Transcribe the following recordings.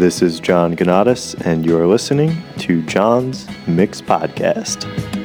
This is John Ganotis, and you're listening to John's Mix Podcast.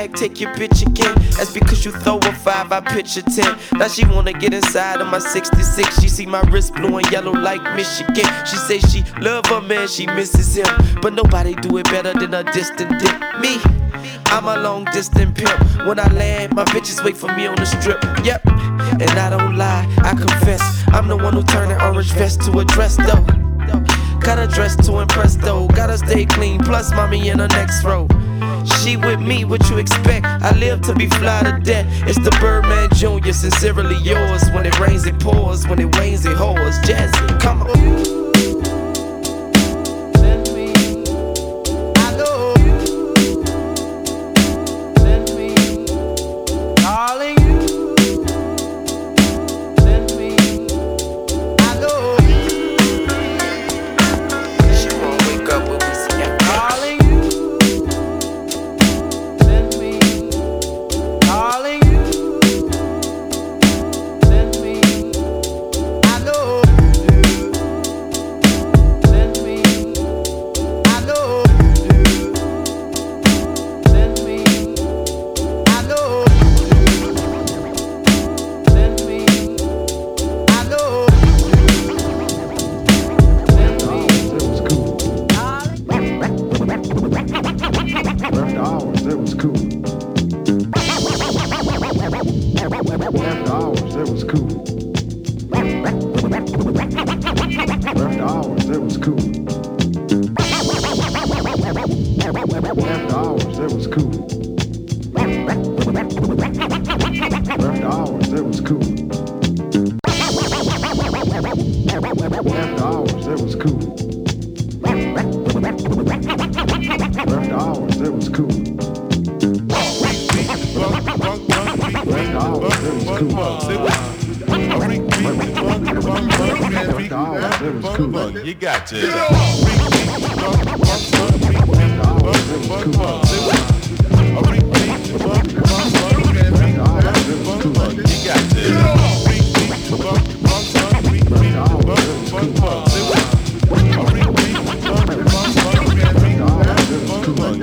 Back, take your bitch again. That's because you throw a five, I pitch a ten. Now she wanna get inside of my 66. She see my wrist blue and yellow like Michigan. She say she love her man, she misses him. But nobody do it better than a distant dick. Me. I'm a long distance pimp. When I land, my bitches wait for me on the strip. Yep. And I don't lie, I confess. I'm the one who turned an orange vest to a dress though. Gotta dress to impress though. Gotta stay clean, plus mommy in the next row. She with me, what you expect? I live to be fly to death. It's the Birdman Jr., sincerely yours. When it rains, it pours. When it rains, it pours. Jazzy, come on. You got to. You got to.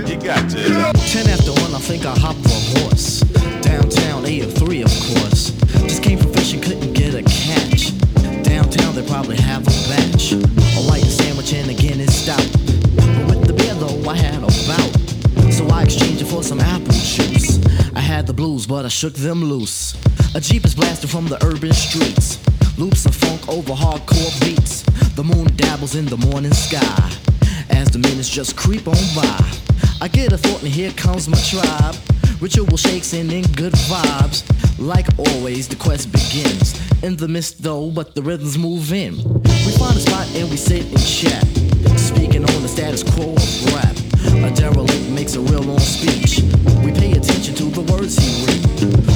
You got to. Ten after one, I think I hopped probably have a batch. A light sandwich and again it's stout. But with the beer though, I had a bout. So I exchanged it for some apple juice. I had the blues, but I shook them loose. A jeep is blasting from the urban streets. Loops of funk over hardcore beats. The moon dabbles in the morning sky. As the minutes just creep on by, I get a thought, and here comes my tribe. Ritual shakes and in good vibes. Like always, the quest begins. In the mist, though, but the rhythms move in. We find a spot and we sit and chat. Speaking on the status quo of rap. A derelict makes a real long speech. We pay attention to the words he read.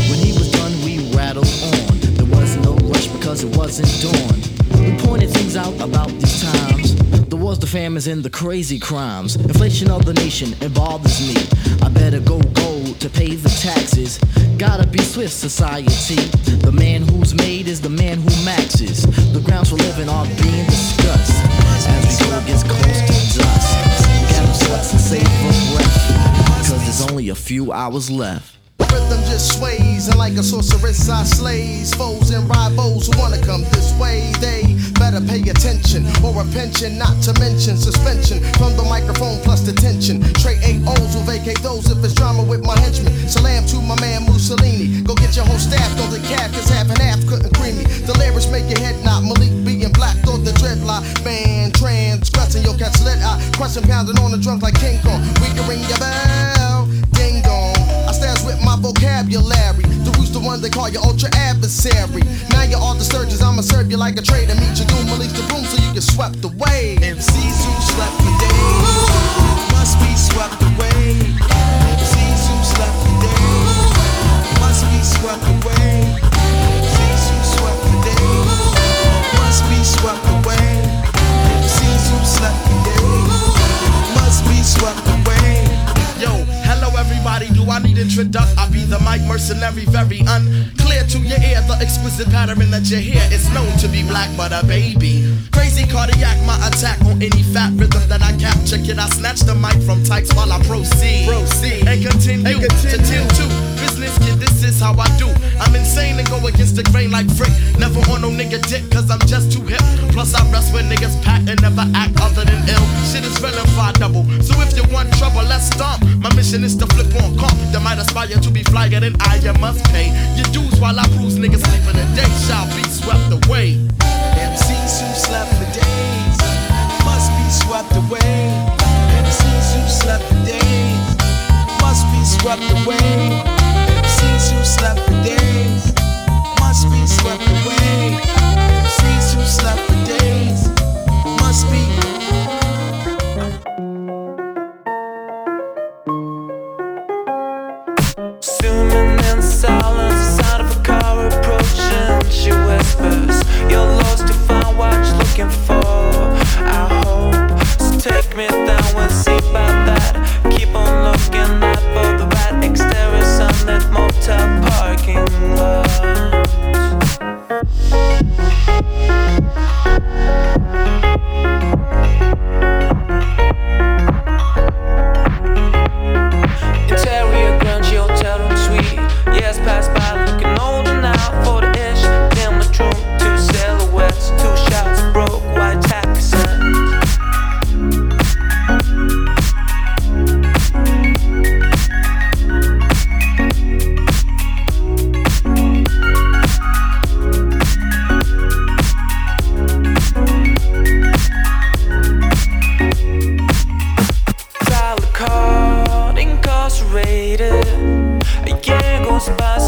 When he was done, we rattled on. There was no rush because it wasn't dawn. We pointed things out about these times. The wars, the famines, and the crazy crimes. Inflation of the nation, it bothers me. I better go go to pay the taxes. Gotta be swift society. The man who's made is the man who maxes. The grounds for living are being discussed. As we go against close to dusk. Gather sweats and save a breath. Cause there's only a few hours left. rhythm just sways, and like a sorceress, I slays foes and rivals who wanna come this way. They better pay attention, or a pension, not to mention suspension from the microphone plus detention. Trey eight O's will vacate those if it's drama with my henchmen. Salam to my man Mussolini. Go get your whole staff, on the cab, cause half and half couldn't cream me. The lyrics make your head not Malik being black, throw the dreadlock man transgressing your cat's lit eye. Crushing pounding on the drums like King Kong. We can ring your bell, ding dong. I stands with my vocabulary. The one they call your ultra adversary. Now you're all the surgeons, I'ma serve you like a traitor. Meet your doom, release the broom so you get swept away. MCs who slept that you hear is known to be black, but a baby. Crazy cardiac, my attack on any fat rhythm that I capture. Can I snatch the mic from types while I proceed? Proceed and continue, and continue. to till two. Business kid, this is how I do. I'm insane and go against the grain like Frick. Never on no nigga dick, cause I'm just too hip. Plus, I rest when niggas pack and never act other than ill. Shit is far double. So if you want trouble, let's stomp. My mission is to flip on comp that might aspire to be flyer than I. You must pay your dues while I cruise. Niggas sleeping the day shall be swept away. MCs who slept for days must be swept away. MCs who slept for days must be swept away. By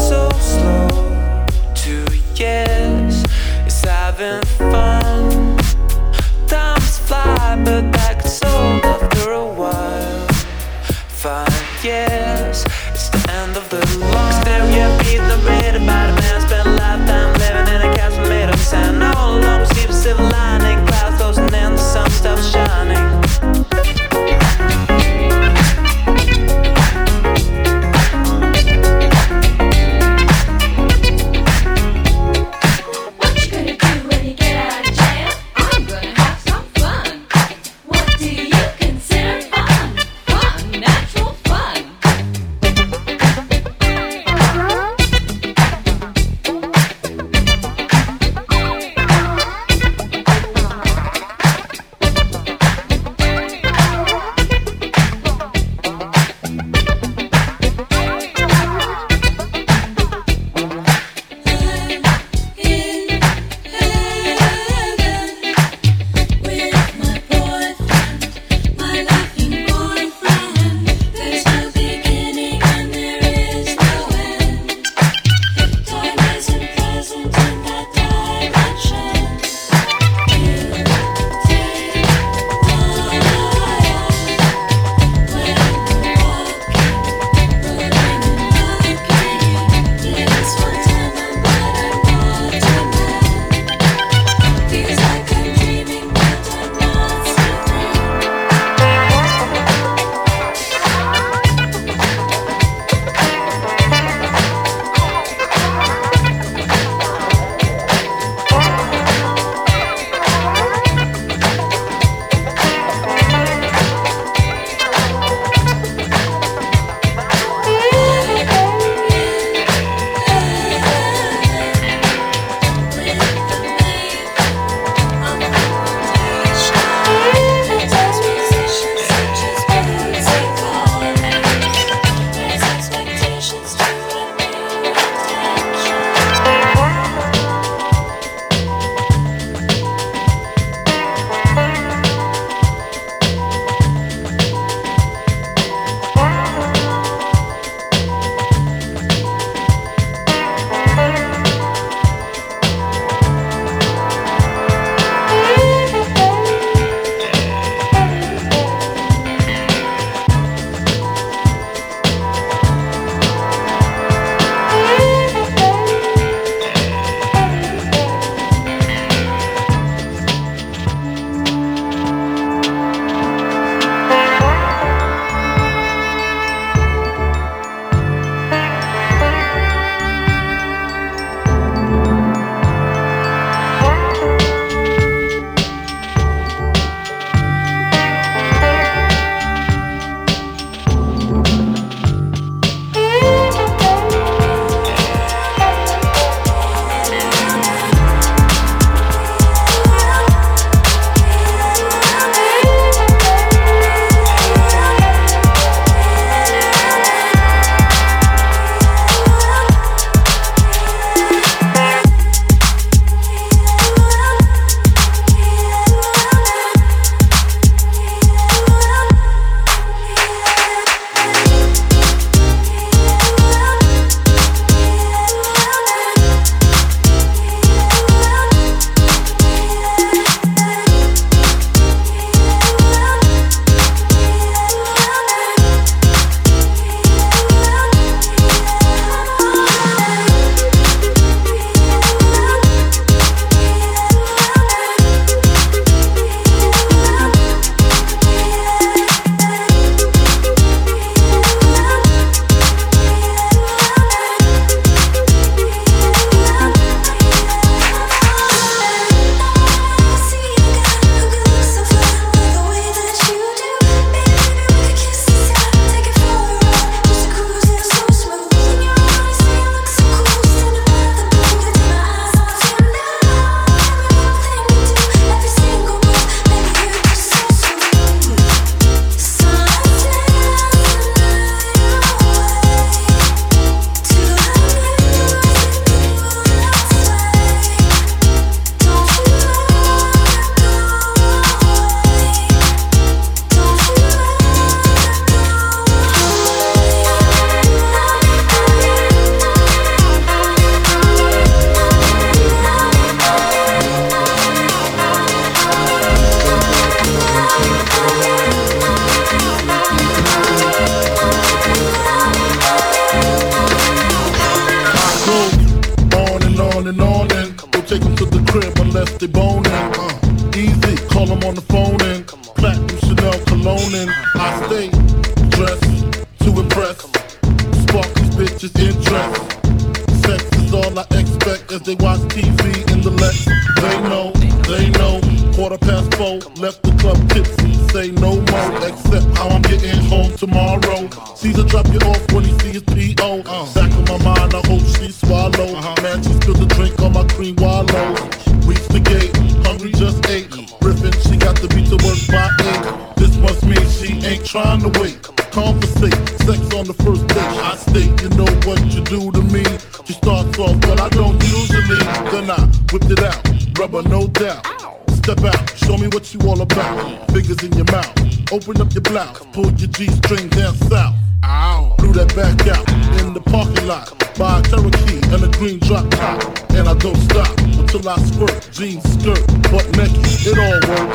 crib unless they boning. Uh, easy, call them on the phone and platinum Chanel cologne and I stay dressed to impress. Spark these bitches interest. Sex is all I expect as they watch TV in the Lex. They know, they know. Quarter past four, left the club tipsy. Say no more, except how I'm getting home tomorrow. Caesar drop you off when he sees P.O. Back in my mind, my. Reach the gate, hungry just ate. Griffin, she got to beat to work by eight. This must mean she ain't trying to wait. Conversate, sex on the first date. I state, you know what you do to me. She starts off, but I don't usually. Then I whipped it out, rubber no doubt. Step out, show me what you all about. Fingers in your mouth, open up your blouse, pull your G-string down south. Ow. Blew that back out in the parking lot. Buy a Cherokee and a green drop top. And I don't stop until I squirt. Jeans, skirt, butt naked, it all work.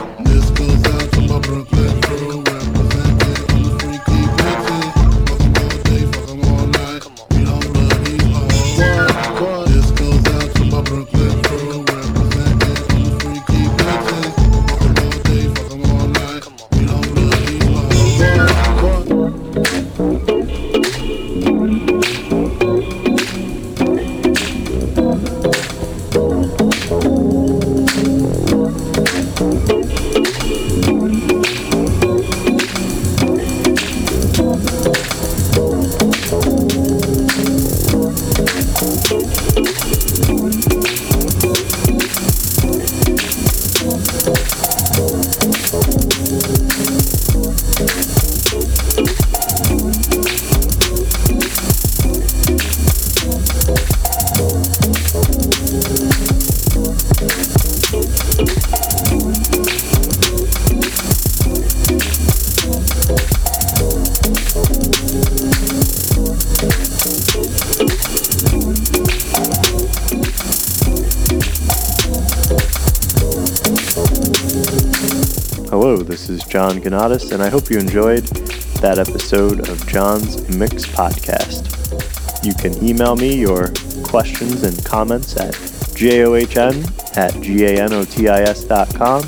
Hello, this is John Ganotis, and I hope you enjoyed that episode of John's Mix Podcast. You can email me your questions and comments at john at ganotis dot com.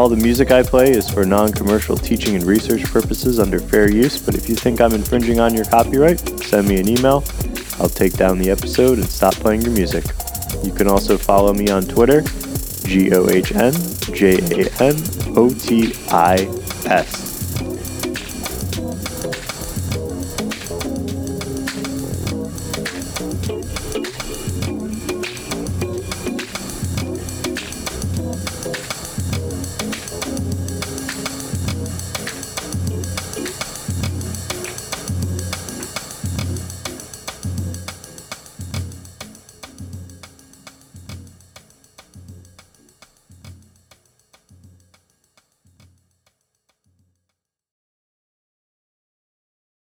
All the music I play is for non commercial teaching and research purposes under fair use, but if you think I'm infringing on your copyright, send me an email. I'll take down the episode and stop playing your music. You can also follow me on Twitter, G O H N J A N O T I S.